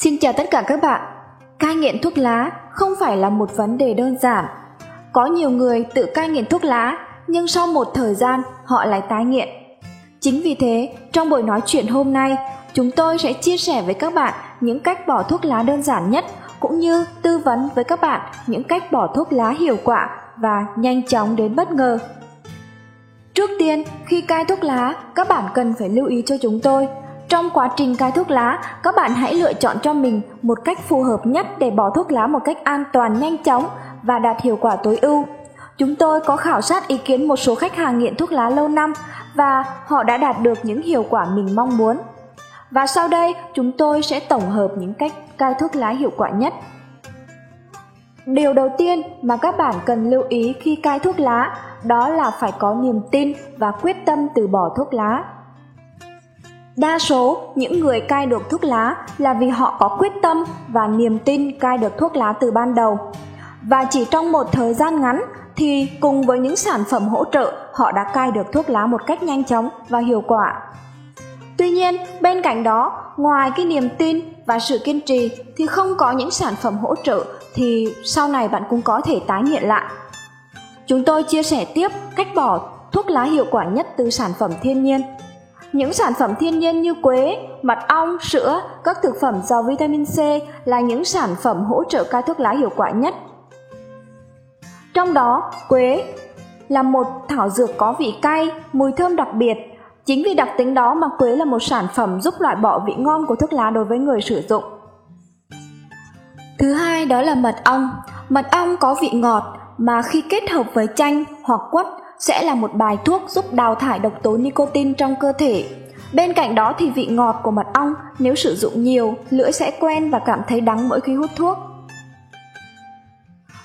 Xin chào tất cả các bạn. Cai nghiện thuốc lá không phải là một vấn đề đơn giản. Có nhiều người tự cai nghiện thuốc lá, nhưng sau một thời gian họ lại tái nghiện. Chính vì thế, trong buổi nói chuyện hôm nay, chúng tôi sẽ chia sẻ với các bạn những cách bỏ thuốc lá đơn giản nhất cũng như tư vấn với các bạn những cách bỏ thuốc lá hiệu quả và nhanh chóng đến bất ngờ. Trước tiên, khi cai thuốc lá, các bạn cần phải lưu ý cho chúng tôi trong quá trình cai thuốc lá, các bạn hãy lựa chọn cho mình một cách phù hợp nhất để bỏ thuốc lá một cách an toàn, nhanh chóng và đạt hiệu quả tối ưu. Chúng tôi có khảo sát ý kiến một số khách hàng nghiện thuốc lá lâu năm và họ đã đạt được những hiệu quả mình mong muốn. Và sau đây, chúng tôi sẽ tổng hợp những cách cai thuốc lá hiệu quả nhất. Điều đầu tiên mà các bạn cần lưu ý khi cai thuốc lá đó là phải có niềm tin và quyết tâm từ bỏ thuốc lá. Đa số những người cai được thuốc lá là vì họ có quyết tâm và niềm tin cai được thuốc lá từ ban đầu. Và chỉ trong một thời gian ngắn thì cùng với những sản phẩm hỗ trợ, họ đã cai được thuốc lá một cách nhanh chóng và hiệu quả. Tuy nhiên, bên cạnh đó, ngoài cái niềm tin và sự kiên trì thì không có những sản phẩm hỗ trợ thì sau này bạn cũng có thể tái nghiện lại. Chúng tôi chia sẻ tiếp cách bỏ thuốc lá hiệu quả nhất từ sản phẩm thiên nhiên. Những sản phẩm thiên nhiên như quế, mật ong, sữa, các thực phẩm giàu vitamin C là những sản phẩm hỗ trợ cai thuốc lá hiệu quả nhất. Trong đó, quế là một thảo dược có vị cay, mùi thơm đặc biệt. Chính vì đặc tính đó mà quế là một sản phẩm giúp loại bỏ vị ngon của thuốc lá đối với người sử dụng. Thứ hai đó là mật ong. Mật ong có vị ngọt mà khi kết hợp với chanh hoặc quất sẽ là một bài thuốc giúp đào thải độc tố nicotine trong cơ thể. Bên cạnh đó thì vị ngọt của mật ong nếu sử dụng nhiều, lưỡi sẽ quen và cảm thấy đắng mỗi khi hút thuốc.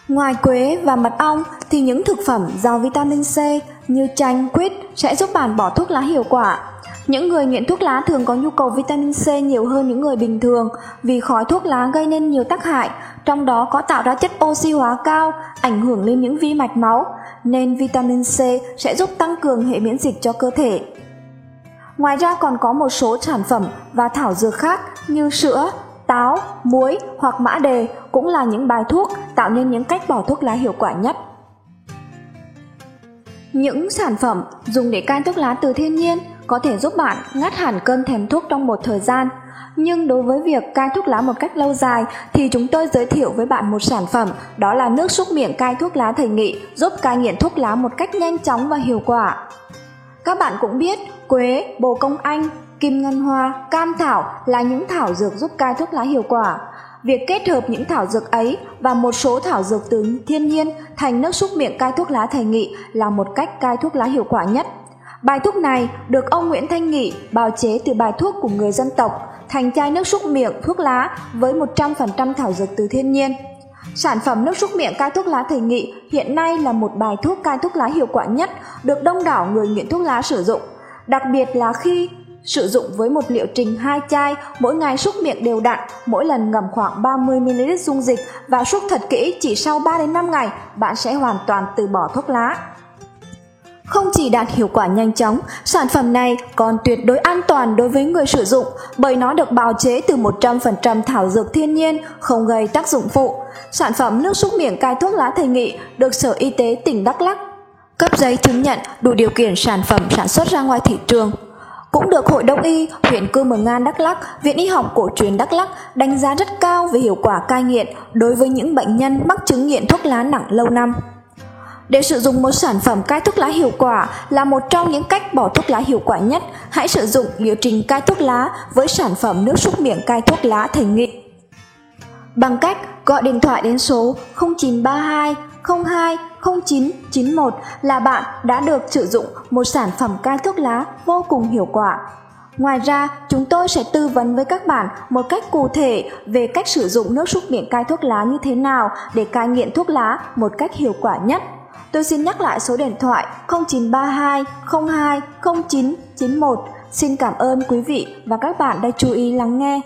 Ngoài quế và mật ong thì những thực phẩm giàu vitamin C như chanh, quýt sẽ giúp bạn bỏ thuốc lá hiệu quả. Những người nghiện thuốc lá thường có nhu cầu vitamin C nhiều hơn những người bình thường vì khói thuốc lá gây nên nhiều tác hại, trong đó có tạo ra chất oxy hóa cao, ảnh hưởng lên những vi mạch máu, nên vitamin C sẽ giúp tăng cường hệ miễn dịch cho cơ thể. Ngoài ra còn có một số sản phẩm và thảo dược khác như sữa, táo, muối hoặc mã đề cũng là những bài thuốc tạo nên những cách bỏ thuốc lá hiệu quả nhất. Những sản phẩm dùng để cai thuốc lá từ thiên nhiên có thể giúp bạn ngắt hẳn cơn thèm thuốc trong một thời gian. Nhưng đối với việc cai thuốc lá một cách lâu dài thì chúng tôi giới thiệu với bạn một sản phẩm đó là nước súc miệng cai thuốc lá thầy nghị giúp cai nghiện thuốc lá một cách nhanh chóng và hiệu quả. Các bạn cũng biết quế, bồ công anh, kim ngân hoa, cam thảo là những thảo dược giúp cai thuốc lá hiệu quả. Việc kết hợp những thảo dược ấy và một số thảo dược từ thiên nhiên thành nước súc miệng cai thuốc lá thầy nghị là một cách cai thuốc lá hiệu quả nhất. Bài thuốc này được ông Nguyễn Thanh Nghị bào chế từ bài thuốc của người dân tộc thành chai nước súc miệng thuốc lá với 100% thảo dược từ thiên nhiên. Sản phẩm nước súc miệng cai thuốc lá thầy nghị hiện nay là một bài thuốc cai thuốc lá hiệu quả nhất được đông đảo người nghiện thuốc lá sử dụng. Đặc biệt là khi Sử dụng với một liệu trình hai chai, mỗi ngày súc miệng đều đặn, mỗi lần ngầm khoảng 30ml dung dịch và súc thật kỹ chỉ sau 3 đến 5 ngày, bạn sẽ hoàn toàn từ bỏ thuốc lá. Không chỉ đạt hiệu quả nhanh chóng, sản phẩm này còn tuyệt đối an toàn đối với người sử dụng bởi nó được bào chế từ 100% thảo dược thiên nhiên, không gây tác dụng phụ. Sản phẩm nước súc miệng cai thuốc lá thầy nghị được Sở Y tế tỉnh Đắk Lắk cấp giấy chứng nhận đủ điều kiện sản phẩm sản xuất ra ngoài thị trường cũng được Hội Đông y huyện Cư Mờ Ngan Đắk Lắk, Viện Y học cổ truyền Đắk Lắk đánh giá rất cao về hiệu quả cai nghiện đối với những bệnh nhân mắc chứng nghiện thuốc lá nặng lâu năm. Để sử dụng một sản phẩm cai thuốc lá hiệu quả là một trong những cách bỏ thuốc lá hiệu quả nhất, hãy sử dụng liệu trình cai thuốc lá với sản phẩm nước súc miệng cai thuốc lá thành nghị. Bằng cách gọi điện thoại đến số 0932 02 0991 là bạn đã được sử dụng một sản phẩm cai thuốc lá vô cùng hiệu quả. Ngoài ra, chúng tôi sẽ tư vấn với các bạn một cách cụ thể về cách sử dụng nước súc miệng cai thuốc lá như thế nào để cai nghiện thuốc lá một cách hiệu quả nhất. Tôi xin nhắc lại số điện thoại 0932 02 0991. Xin cảm ơn quý vị và các bạn đã chú ý lắng nghe.